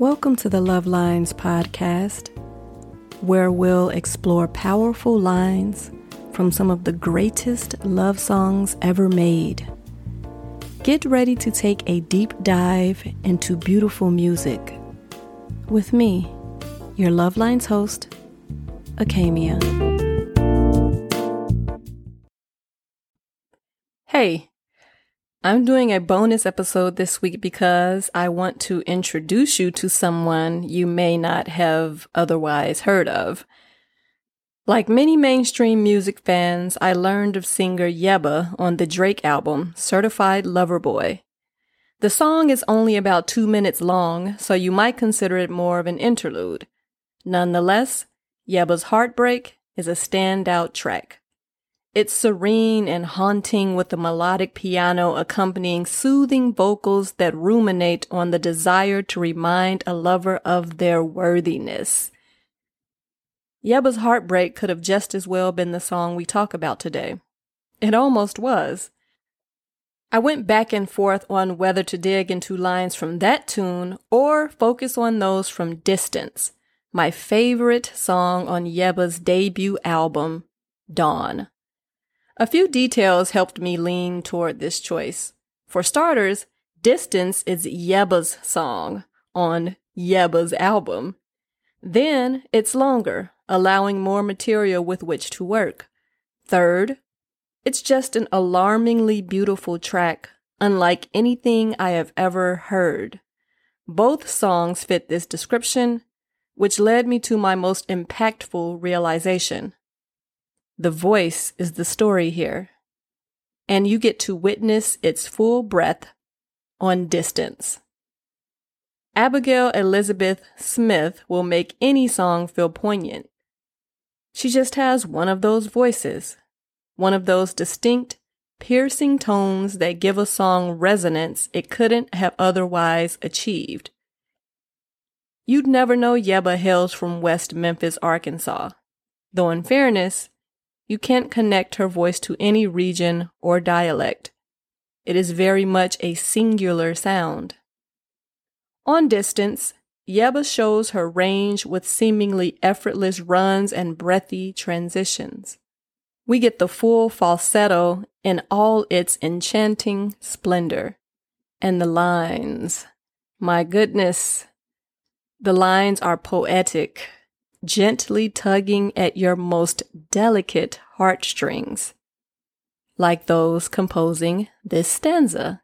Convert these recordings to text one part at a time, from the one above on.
Welcome to the Love Lines podcast, where we'll explore powerful lines from some of the greatest love songs ever made. Get ready to take a deep dive into beautiful music with me, your Love Lines host, Akamia. Hey, I'm doing a bonus episode this week because I want to introduce you to someone you may not have otherwise heard of. Like many mainstream music fans, I learned of singer Yebba on the Drake album, Certified Lover Boy. The song is only about two minutes long, so you might consider it more of an interlude. Nonetheless, Yebba's Heartbreak is a standout track. It's serene and haunting with the melodic piano accompanying soothing vocals that ruminate on the desire to remind a lover of their worthiness. Yebba's Heartbreak could have just as well been the song we talk about today. It almost was. I went back and forth on whether to dig into lines from that tune or focus on those from Distance, my favorite song on Yebba's debut album, Dawn. A few details helped me lean toward this choice. For starters, Distance is Yebba's song on Yebba's album. Then it's longer, allowing more material with which to work. Third, it's just an alarmingly beautiful track, unlike anything I have ever heard. Both songs fit this description, which led me to my most impactful realization. The voice is the story here, and you get to witness its full breadth on distance. Abigail Elizabeth Smith will make any song feel poignant. She just has one of those voices, one of those distinct, piercing tones that give a song resonance it couldn't have otherwise achieved. You'd never know Yebba hails from West Memphis, Arkansas, though in fairness, you can't connect her voice to any region or dialect. It is very much a singular sound. On distance, Yebba shows her range with seemingly effortless runs and breathy transitions. We get the full falsetto in all its enchanting splendor. And the lines. My goodness. The lines are poetic, gently tugging at your most delicate heartstrings, like those composing this stanza.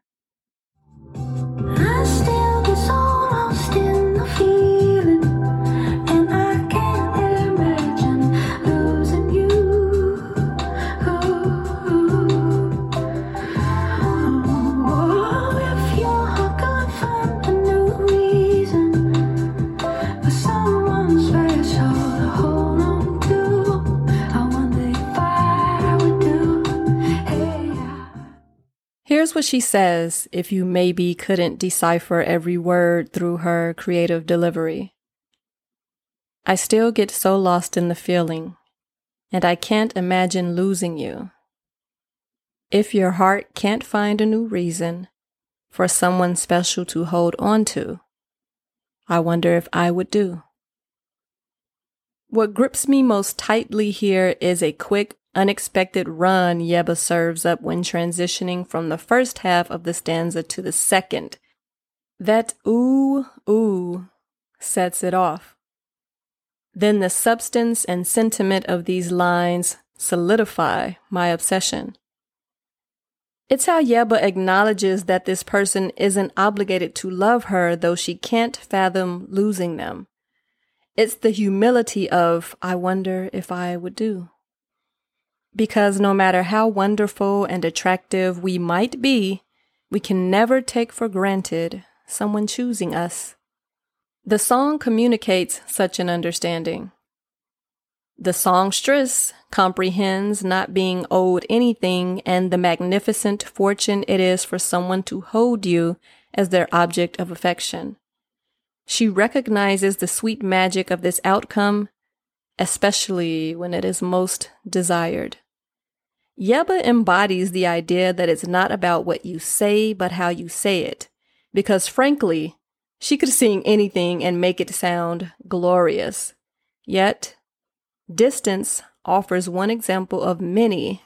Here's what she says if you maybe couldn't decipher every word through her creative delivery. I still get so lost in the feeling, and I can't imagine losing you. If your heart can't find a new reason for someone special to hold on to, I wonder if I would do. What grips me most tightly here is a quick unexpected run Yebba serves up when transitioning from the first half of the stanza to the second. That ooh, ooh sets it off. Then the substance and sentiment of these lines solidify my obsession. It's how Yebba acknowledges that this person isn't obligated to love her, though she can't fathom losing them. It's the humility of, I wonder if I would do. Because no matter how wonderful and attractive we might be, we can never take for granted someone choosing us. The song communicates such an understanding. The songstress comprehends not being owed anything and the magnificent fortune it is for someone to hold you as their object of affection. She recognizes the sweet magic of this outcome, especially when it is most desired. Yebba embodies the idea that it's not about what you say, but how you say it. Because frankly, She could sing anything and make it sound glorious. Yet, distance offers one example of many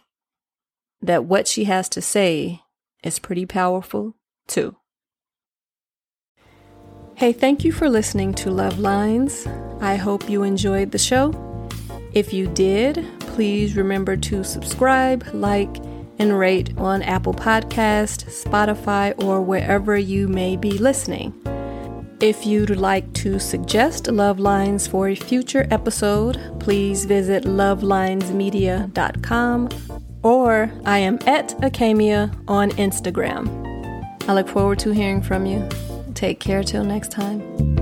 that what she has to say is pretty powerful, too. Hey, thank you for listening to Love Lines. I hope you enjoyed the show. If you did, please remember to subscribe, like, and rate on Apple Podcast, Spotify, or wherever you may be listening. If you'd like to suggest love lines for a future episode, please visit lovelinesmedia.com or I am at Acamia on Instagram. I look forward to hearing from you. Take care till next time.